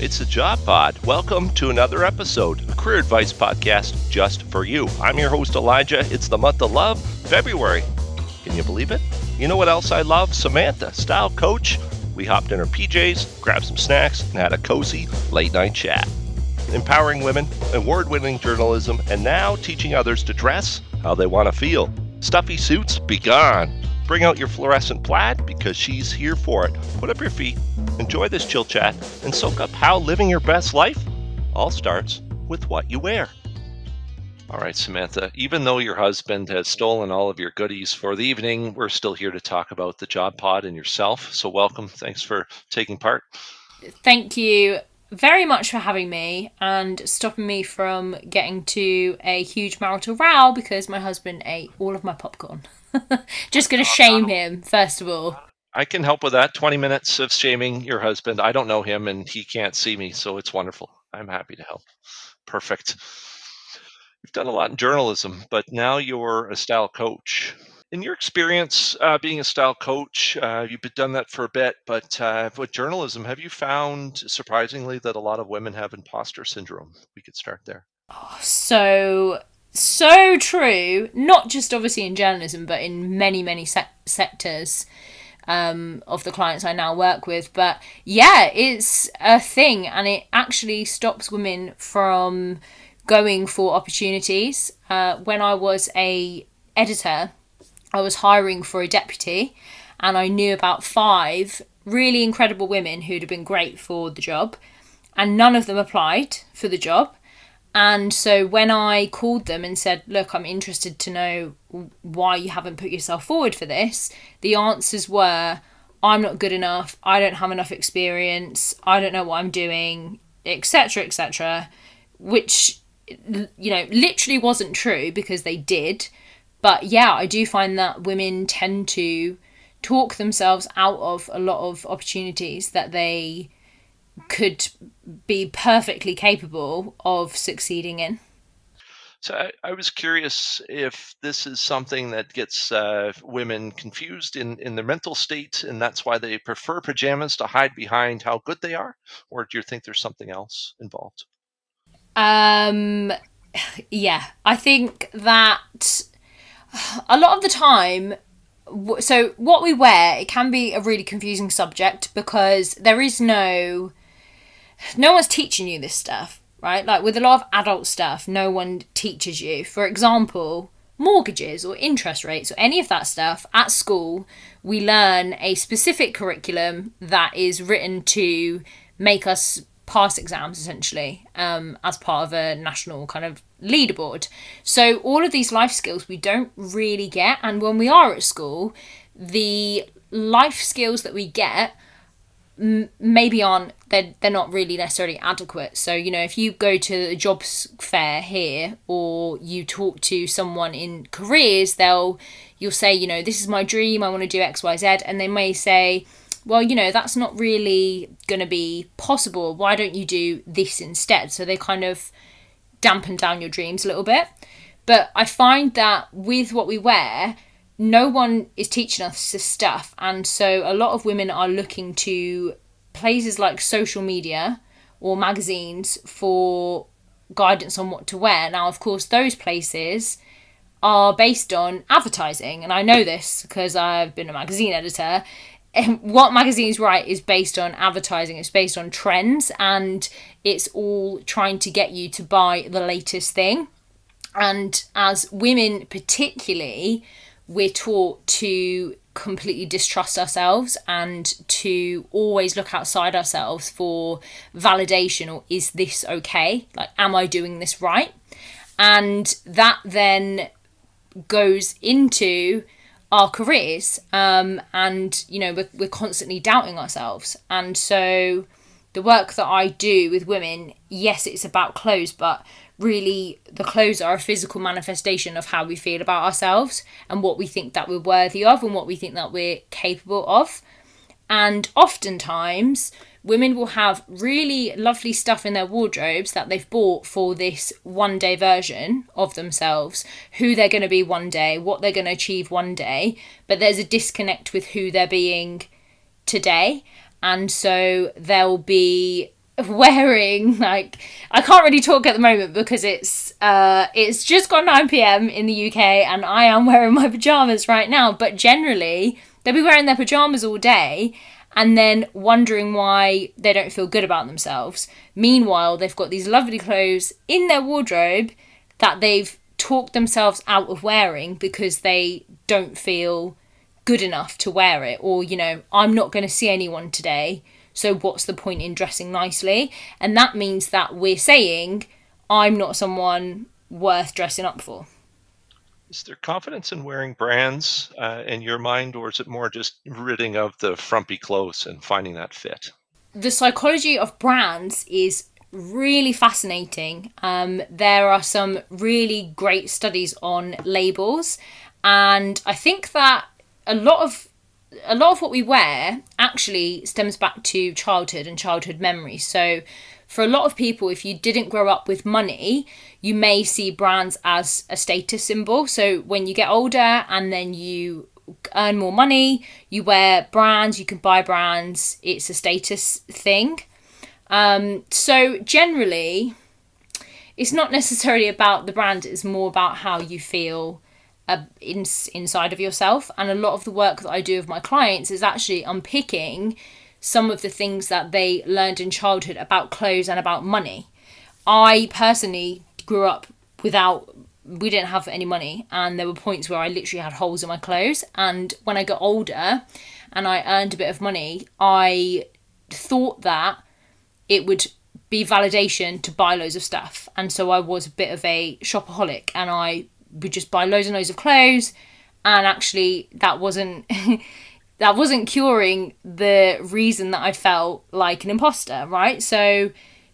It's the Job Pod. Welcome to another episode, a career advice podcast just for you. I'm your host, Elijah. It's the month of love, February. Can you believe it? You know what else I love? Samantha, style coach. We hopped in her PJs, grabbed some snacks, and had a cozy late night chat. Empowering women, award winning journalism, and now teaching others to dress how they want to feel. Stuffy suits, be gone. Bring out your fluorescent plaid because she's here for it. Put up your feet, enjoy this chill chat, and soak up how living your best life all starts with what you wear. All right, Samantha, even though your husband has stolen all of your goodies for the evening, we're still here to talk about the job pod and yourself. So, welcome. Thanks for taking part. Thank you very much for having me and stopping me from getting to a huge marital row because my husband ate all of my popcorn. Just going to shame him, first of all. I can help with that. 20 minutes of shaming your husband. I don't know him and he can't see me, so it's wonderful. I'm happy to help. Perfect. You've done a lot in journalism, but now you're a style coach. In your experience uh, being a style coach, uh, you've done that for a bit, but uh, with journalism, have you found surprisingly that a lot of women have imposter syndrome? We could start there. Oh, so so true. Not just obviously in journalism, but in many many se- sectors um, of the clients I now work with. But yeah, it's a thing, and it actually stops women from going for opportunities. Uh, when I was a editor, I was hiring for a deputy, and I knew about five really incredible women who'd have been great for the job, and none of them applied for the job. And so when I called them and said, Look, I'm interested to know why you haven't put yourself forward for this, the answers were, I'm not good enough, I don't have enough experience, I don't know what I'm doing, etc., etc., which, you know, literally wasn't true because they did. But yeah, I do find that women tend to talk themselves out of a lot of opportunities that they could be perfectly capable of succeeding in. So I, I, was curious if this is something that gets uh, women confused in, in their mental state, and that's why they prefer pajamas to hide behind how good they are, or do you think there's something else involved? Um, yeah, I think that a lot of the time so what we wear it can be a really confusing subject because there is no no one's teaching you this stuff, right? Like with a lot of adult stuff, no one teaches you. For example, mortgages or interest rates or any of that stuff at school, we learn a specific curriculum that is written to make us pass exams essentially um, as part of a national kind of leaderboard. So, all of these life skills we don't really get, and when we are at school, the life skills that we get maybe aren't they're, they're not really necessarily adequate. So you know if you go to a jobs fair here or you talk to someone in careers they'll you'll say you know this is my dream i want to do xyz and they may say well you know that's not really going to be possible why don't you do this instead? So they kind of dampen down your dreams a little bit. But i find that with what we wear no one is teaching us this stuff. And so a lot of women are looking to places like social media or magazines for guidance on what to wear. Now, of course, those places are based on advertising. And I know this because I've been a magazine editor. What magazines write is based on advertising, it's based on trends, and it's all trying to get you to buy the latest thing. And as women, particularly, we're taught to completely distrust ourselves and to always look outside ourselves for validation or is this okay? Like, am I doing this right? And that then goes into our careers um, and you know we're, we're constantly doubting ourselves and so the work that i do with women yes it's about clothes but really the clothes are a physical manifestation of how we feel about ourselves and what we think that we're worthy of and what we think that we're capable of. And oftentimes, women will have really lovely stuff in their wardrobes that they've bought for this one day version of themselves, who they're going to be one day, what they're going to achieve one day, but there's a disconnect with who they're being today. And so they'll be wearing like I can't really talk at the moment because it's uh it's just gone 9 p.m. in the UK and I am wearing my pajamas right now but generally they'll be wearing their pajamas all day and then wondering why they don't feel good about themselves meanwhile they've got these lovely clothes in their wardrobe that they've talked themselves out of wearing because they don't feel good enough to wear it or you know I'm not going to see anyone today so what's the point in dressing nicely? And that means that we're saying, I'm not someone worth dressing up for. Is there confidence in wearing brands uh, in your mind, or is it more just ridding of the frumpy clothes and finding that fit? The psychology of brands is really fascinating. Um, there are some really great studies on labels, and I think that a lot of a lot of what we wear actually stems back to childhood and childhood memories. So, for a lot of people, if you didn't grow up with money, you may see brands as a status symbol. So, when you get older and then you earn more money, you wear brands, you can buy brands, it's a status thing. Um, so, generally, it's not necessarily about the brand, it's more about how you feel in, inside of yourself. And a lot of the work that I do with my clients is actually unpicking some of the things that they learned in childhood about clothes and about money. I personally grew up without we didn't have any money and there were points where I literally had holes in my clothes and when I got older and I earned a bit of money I thought that it would be validation to buy loads of stuff and so I was a bit of a shopaholic and I would just buy loads and loads of clothes and actually that wasn't that wasn't curing the reason that I felt like an imposter, right? So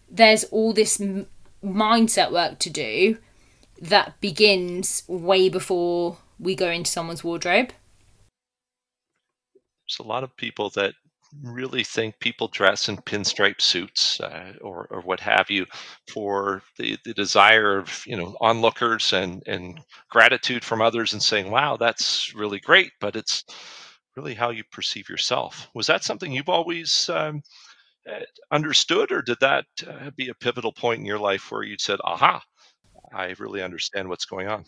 there's all this m- mindset work to do that begins way before we go into someone's wardrobe. There's a lot of people that really think people dress in pinstripe suits uh, or, or what have you for the, the desire of you know onlookers and and gratitude from others and saying wow that's really great but it's really how you perceive yourself. Was that something you've always um, eh, understood or did that uh, be a pivotal point in your life where you said aha i really understand what's going on.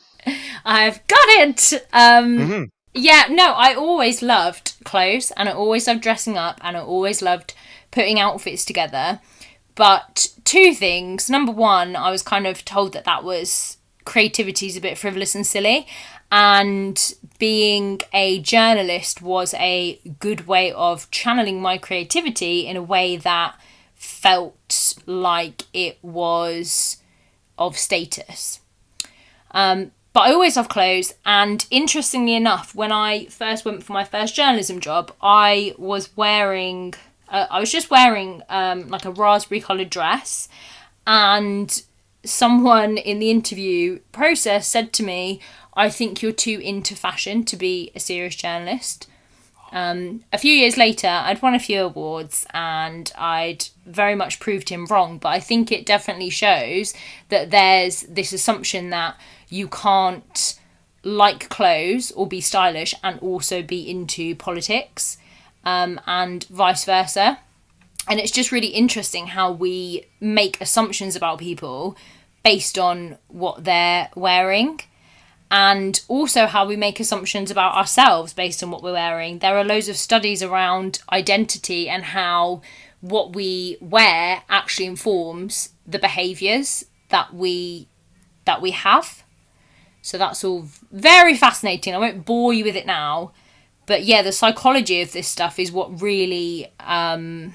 I've got it! Um, mm-hmm. Yeah, no, I always loved clothes and I always loved dressing up and I always loved putting outfits together. But two things. Number one, I was kind of told that that was creativity is a bit frivolous and silly. And being a journalist was a good way of channeling my creativity in a way that felt like it was of status. Um, but I always have clothes, and interestingly enough, when I first went for my first journalism job, I was wearing, uh, I was just wearing um, like a raspberry coloured dress, and someone in the interview process said to me, I think you're too into fashion to be a serious journalist. Um, a few years later, I'd won a few awards and I'd very much proved him wrong, but I think it definitely shows that there's this assumption that you can't like clothes or be stylish and also be into politics um, and vice versa. And it's just really interesting how we make assumptions about people based on what they're wearing and also how we make assumptions about ourselves based on what we're wearing. There are loads of studies around identity and how what we wear actually informs the behaviors that we that we have so that's all very fascinating. I won't bore you with it now, but yeah, the psychology of this stuff is what really um,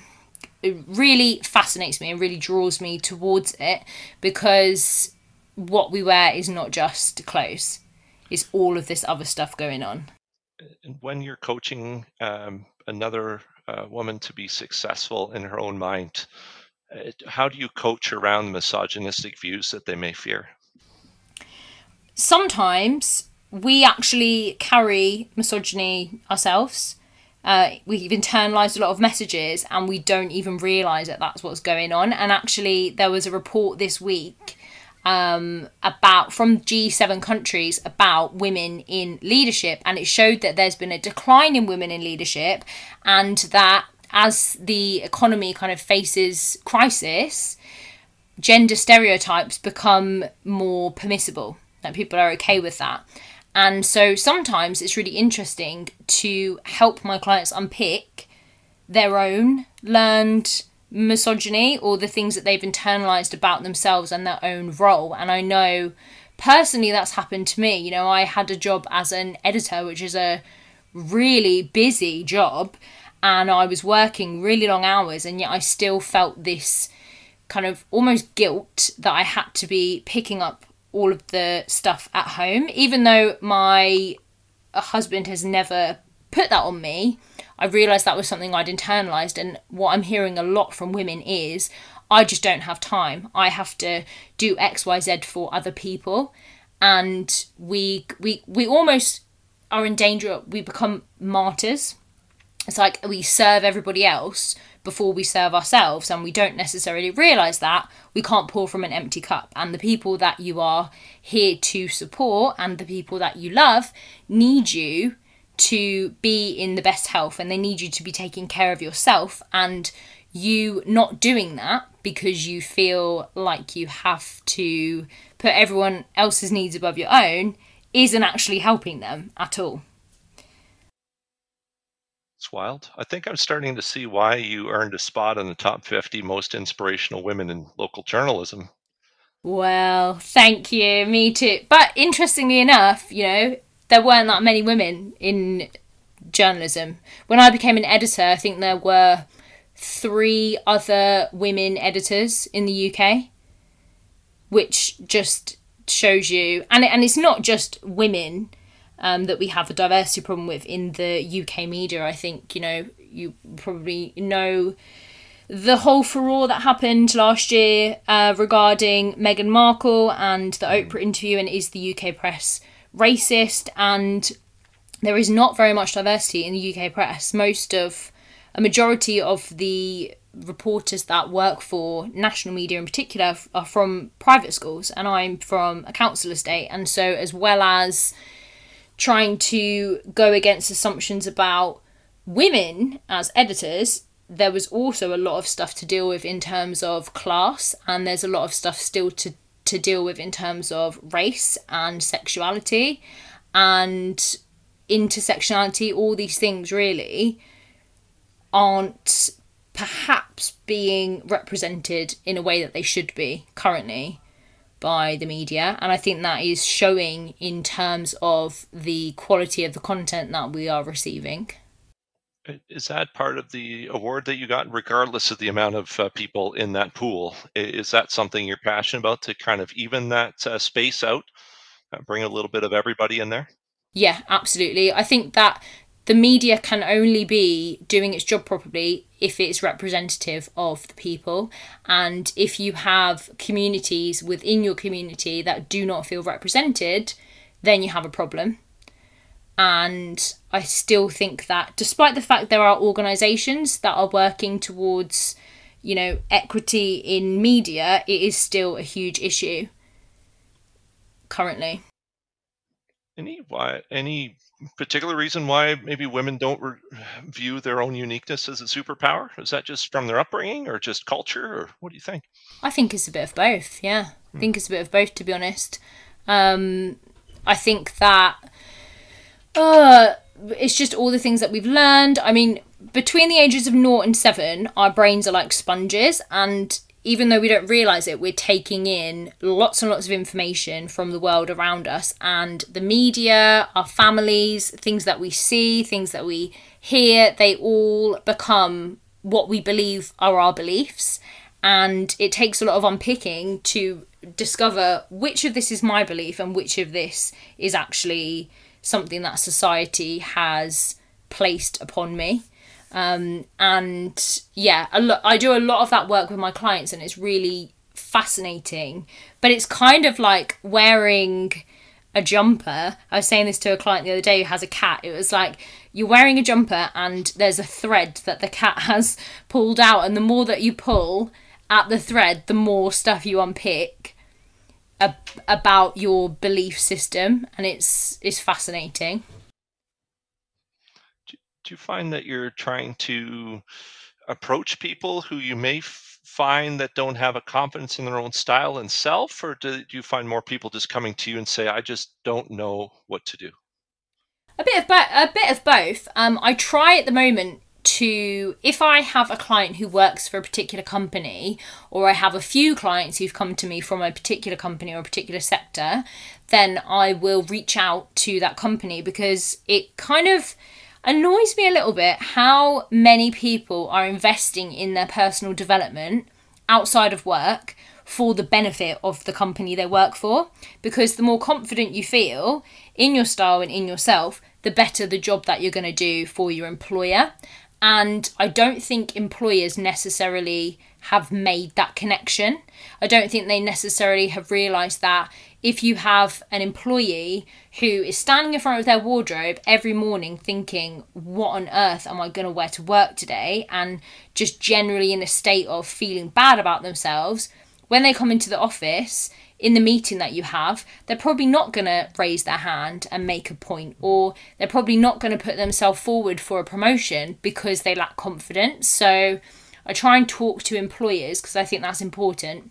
really fascinates me and really draws me towards it because what we wear is not just clothes; it's all of this other stuff going on. And when you're coaching um, another uh, woman to be successful in her own mind, uh, how do you coach around misogynistic views that they may fear? Sometimes we actually carry misogyny ourselves. Uh, we've internalized a lot of messages and we don't even realize that that's what's going on. And actually, there was a report this week um, about from G7 countries about women in leadership, and it showed that there's been a decline in women in leadership, and that as the economy kind of faces crisis, gender stereotypes become more permissible. That people are okay with that. And so sometimes it's really interesting to help my clients unpick their own learned misogyny or the things that they've internalized about themselves and their own role. And I know personally that's happened to me. You know, I had a job as an editor, which is a really busy job, and I was working really long hours, and yet I still felt this kind of almost guilt that I had to be picking up all of the stuff at home, even though my husband has never put that on me. I realised that was something I'd internalized, and what I'm hearing a lot from women is I just don't have time. I have to do X, Y, Z for other people, and we we we almost are in danger. We become martyrs. It's like we serve everybody else before we serve ourselves, and we don't necessarily realize that we can't pour from an empty cup. And the people that you are here to support and the people that you love need you to be in the best health and they need you to be taking care of yourself and you not doing that because you feel like you have to put everyone else's needs above your own isn't actually helping them at all. It's wild. I think I'm starting to see why you earned a spot on the top 50 most inspirational women in local journalism. Well, thank you. Me too. But interestingly enough, you know, there weren't that many women in journalism. When I became an editor, I think there were three other women editors in the UK, which just shows you, and and it's not just women um, that we have a diversity problem with in the UK media. I think you know you probably know the whole furore that happened last year uh, regarding Meghan Markle and the Oprah interview, and is the UK press racist? And there is not very much diversity in the UK press. Most of a majority of the reporters that work for national media in particular are from private schools and I'm from a council estate and so as well as trying to go against assumptions about women as editors there was also a lot of stuff to deal with in terms of class and there's a lot of stuff still to to deal with in terms of race and sexuality and intersectionality. All these things really aren't perhaps being represented in a way that they should be currently by the media and i think that is showing in terms of the quality of the content that we are receiving. Is that part of the award that you got regardless of the amount of uh, people in that pool? Is that something you're passionate about to kind of even that uh, space out uh, bring a little bit of everybody in there? Yeah absolutely. I think that the media can only be doing its job properly if it's representative of the people. And if you have communities within your community that do not feel represented, then you have a problem. And I still think that, despite the fact there are organisations that are working towards, you know, equity in media, it is still a huge issue currently. Any why any particular reason why maybe women don't re- view their own uniqueness as a superpower? Is that just from their upbringing or just culture or what do you think? I think it's a bit of both, yeah. Hmm. I think it's a bit of both to be honest. Um, I think that uh, it's just all the things that we've learned. I mean, between the ages of 0 and 7, our brains are like sponges and even though we don't realize it, we're taking in lots and lots of information from the world around us and the media, our families, things that we see, things that we hear, they all become what we believe are our beliefs. And it takes a lot of unpicking to discover which of this is my belief and which of this is actually something that society has placed upon me. Um, and yeah, lo- I do a lot of that work with my clients, and it's really fascinating. But it's kind of like wearing a jumper. I was saying this to a client the other day who has a cat. It was like you're wearing a jumper, and there's a thread that the cat has pulled out, and the more that you pull at the thread, the more stuff you unpick about your belief system, and it's it's fascinating do you find that you're trying to approach people who you may f- find that don't have a confidence in their own style and self, or do, you find more people just coming to you and say, "I just don't know what to do"? A bit of a bit of both. Um, I try at the moment to if I have a client who works for a particular company, or I have a few clients who've come to me from a particular company or a particular sector, then I will reach out to that company because it kind of annoys me a little bit how many people are investing in their personal development outside of work for the benefit of the company they work for. Because the more confident you feel in your style and in yourself, the better the job that you're going to do for your employer. And I don't think employers necessarily have made that connection. I don't think they necessarily have realised that if you have an employee who is standing in front of their wardrobe every morning thinking, What on earth am I going to wear to work today? and just generally in a state of feeling bad about themselves, when they come into the office, in the meeting that you have, they're probably not going to raise their hand and make a point, or they're probably not going to put themselves forward for a promotion because they lack confidence. So I try and talk to employers because I think that's important.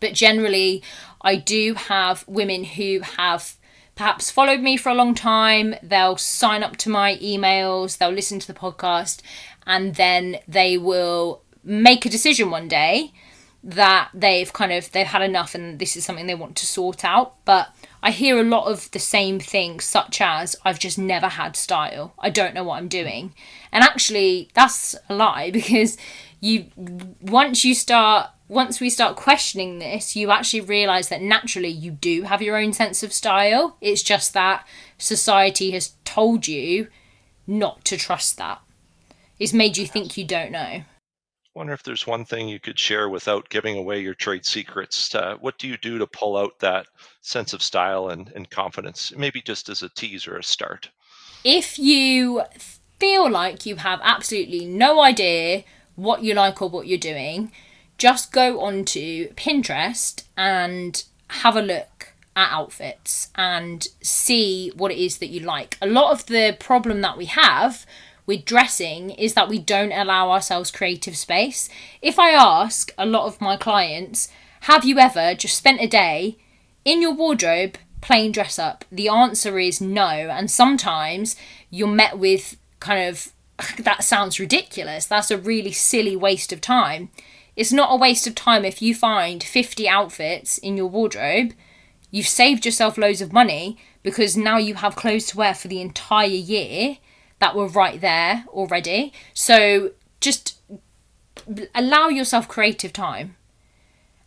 But generally, I do have women who have perhaps followed me for a long time. They'll sign up to my emails, they'll listen to the podcast, and then they will make a decision one day that they've kind of they've had enough and this is something they want to sort out. But i hear a lot of the same things such as i've just never had style. I don't know what i'm doing. And actually that's a lie because you once you start once we start questioning this you actually realize that naturally you do have your own sense of style it's just that society has told you not to trust that it's made you think you don't know wonder if there's one thing you could share without giving away your trade secrets. Uh, what do you do to pull out that sense of style and, and confidence? Maybe just as a tease or a start. If you feel like you have absolutely no idea what you like or what you're doing, just go onto Pinterest and have a look at outfits and see what it is that you like. A lot of the problem that we have with dressing is that we don't allow ourselves creative space. If I ask a lot of my clients, have you ever just spent a day in your wardrobe plain dress up? The answer is no. And sometimes you're met with kind of, that sounds ridiculous. That's a really silly waste of time. It's not a waste of time if you find 50 outfits in your wardrobe. You've saved yourself loads of money because now you have clothes to wear for the entire year that were right there already. So just allow yourself creative time.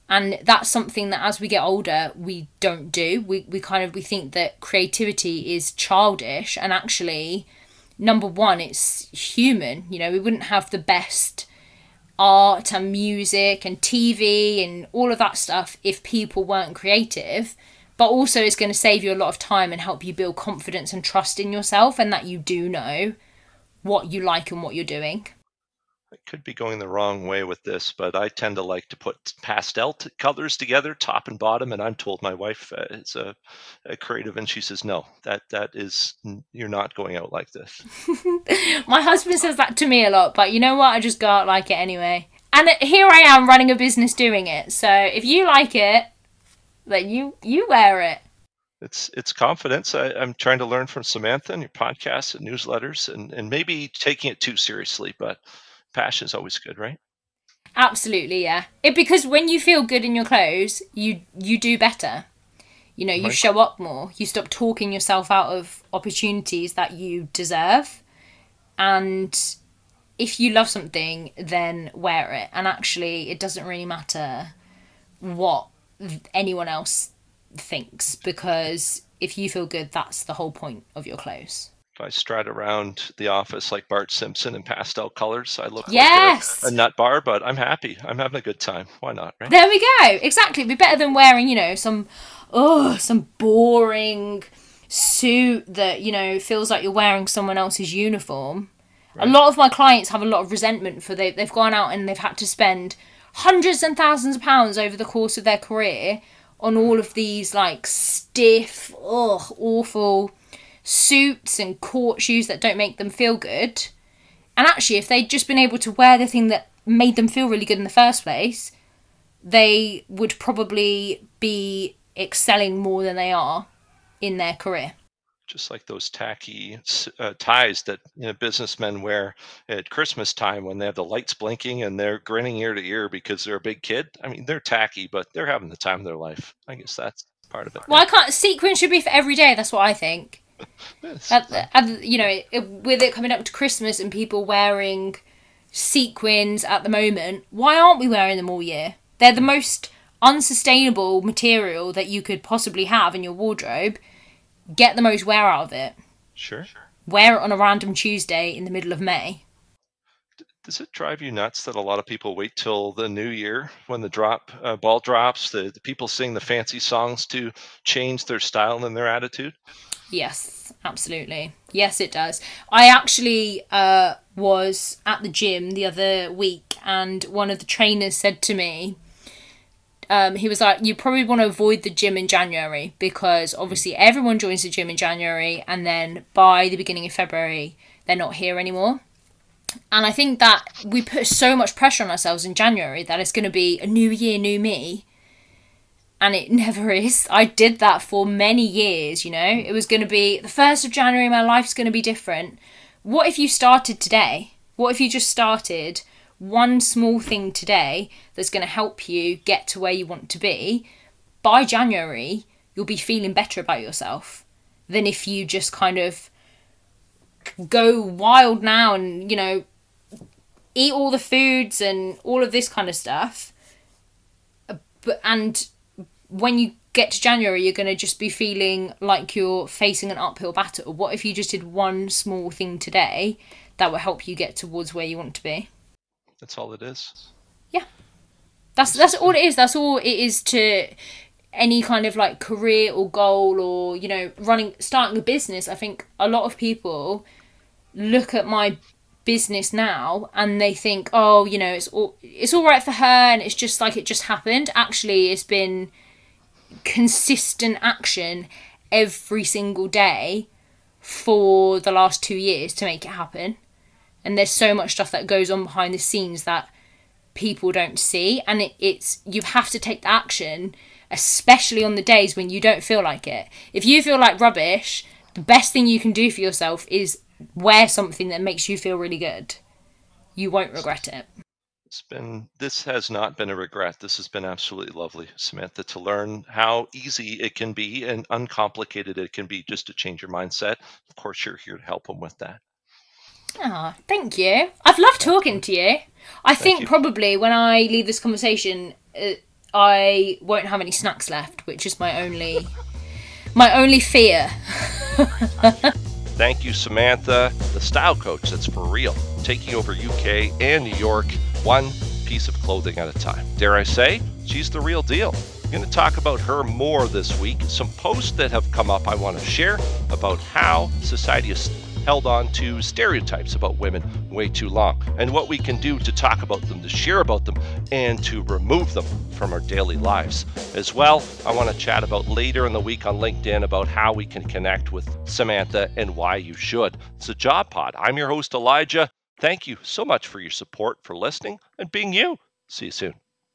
And that's something that as we get older we don't do. We we kind of we think that creativity is childish and actually number one it's human. You know, we wouldn't have the best art and music and TV and all of that stuff if people weren't creative but also it's going to save you a lot of time and help you build confidence and trust in yourself and that you do know what you like and what you're doing. I could be going the wrong way with this, but I tend to like to put pastel t- colors together, top and bottom. And I'm told my wife uh, is a, a, creative, and she says, "No, that that is you're not going out like this." my husband says that to me a lot, but you know what? I just go out like it anyway. And here I am running a business doing it. So if you like it, then you you wear it. It's it's confidence. I, I'm trying to learn from Samantha and your podcasts and newsletters, and and maybe taking it too seriously, but passion is always good, right? Absolutely, yeah. It because when you feel good in your clothes, you you do better. You know, you right. show up more. You stop talking yourself out of opportunities that you deserve. And if you love something, then wear it. And actually, it doesn't really matter what anyone else thinks because if you feel good, that's the whole point of your clothes. If I strut around the office like Bart Simpson in pastel colors, I look yes! like a, a nut bar, but I'm happy. I'm having a good time. Why not, right? There we go. Exactly. It'd be better than wearing, you know, some oh, some boring suit that, you know, feels like you're wearing someone else's uniform. Right. A lot of my clients have a lot of resentment for they they've gone out and they've had to spend hundreds and thousands of pounds over the course of their career on all of these like stiff, ugh, awful suits and court shoes that don't make them feel good. And actually, if they'd just been able to wear the thing that made them feel really good in the first place, they would probably be excelling more than they are in their career just like those tacky uh, ties that you know, businessmen wear at Christmas time when they have the lights blinking and they're grinning ear to ear because they're a big kid. I mean, they're tacky, but they're having the time of their life. I guess that's part of it. Well, I can't. Sequin should be for every day. That's what I think. at, at, you know, it, with it coming up to Christmas and people wearing sequins at the moment, why aren't we wearing them all year? They're the most unsustainable material that you could possibly have in your wardrobe get the most wear out of it. Sure. Wear it on a random Tuesday in the middle of May. Does it drive you nuts that a lot of people wait till the new year when the drop uh, ball drops? The, the people sing the fancy songs to change their style and their attitude. Yes, absolutely. Yes, it does. I actually uh, was at the gym the other week, and one of the trainers said to me, um, he was like, you probably want to avoid the gym in January because obviously everyone joins the gym in January, and then by the beginning of February, they're not here anymore. And I think that we put so much pressure on ourselves in January that it's going to be a new year, new me. And it never is. I did that for many years, you know. It was going to be the 1st of January, my life's going to be different. What if you started today? What if you just started one small thing today that's going to help you get to where you want to be, by January, you'll be feeling better about yourself than if you just kind of go wild now and, you know, eat all the foods and all of this kind of stuff. But, and when you get to January, you're going to just be feeling like you're facing an uphill battle. What if you just did one small thing today that will help you get towards where you want to be? That's all it is. Yeah. That's that's all it is. That's all it is to any kind of like career or goal or you know running starting a business. I think a lot of people look at my business now and they think, oh, you know, it's all it's all right for her and it's just like it just happened. Actually, it's been consistent action every single day for the last two years to make it happen. And there's so much stuff that goes on behind the scenes that people don't see. And it, it's you have to take the action especially on the days when you don't feel like it. If you feel like rubbish the best thing you can do for yourself is wear something that makes you feel really good. You won't regret it it's been this has not been a regret this has been absolutely lovely samantha to learn how easy it can be and uncomplicated it can be just to change your mindset of course you're here to help them with that Oh, thank you. I've loved talking to you. I thank think you. probably when I leave this conversation, uh, I won't have any snacks left, which is my only my only fear. Thank you, Samantha, the style coach that's for real, taking over UK and New York one piece of clothing at a time. Dare I say, she's the real deal. I'm going to talk about her more this week. Some posts that have come up I want to share about how society has held on to stereotypes about women way too long, and what we can do to talk about them, to share about them, and to remove them from our daily lives. As well, I want to chat about later in the week on LinkedIn about how we can connect with Samantha and why you should. It's a job pod. I'm your host, Elijah. Thank you so much for your support, for listening, and being you. See you soon.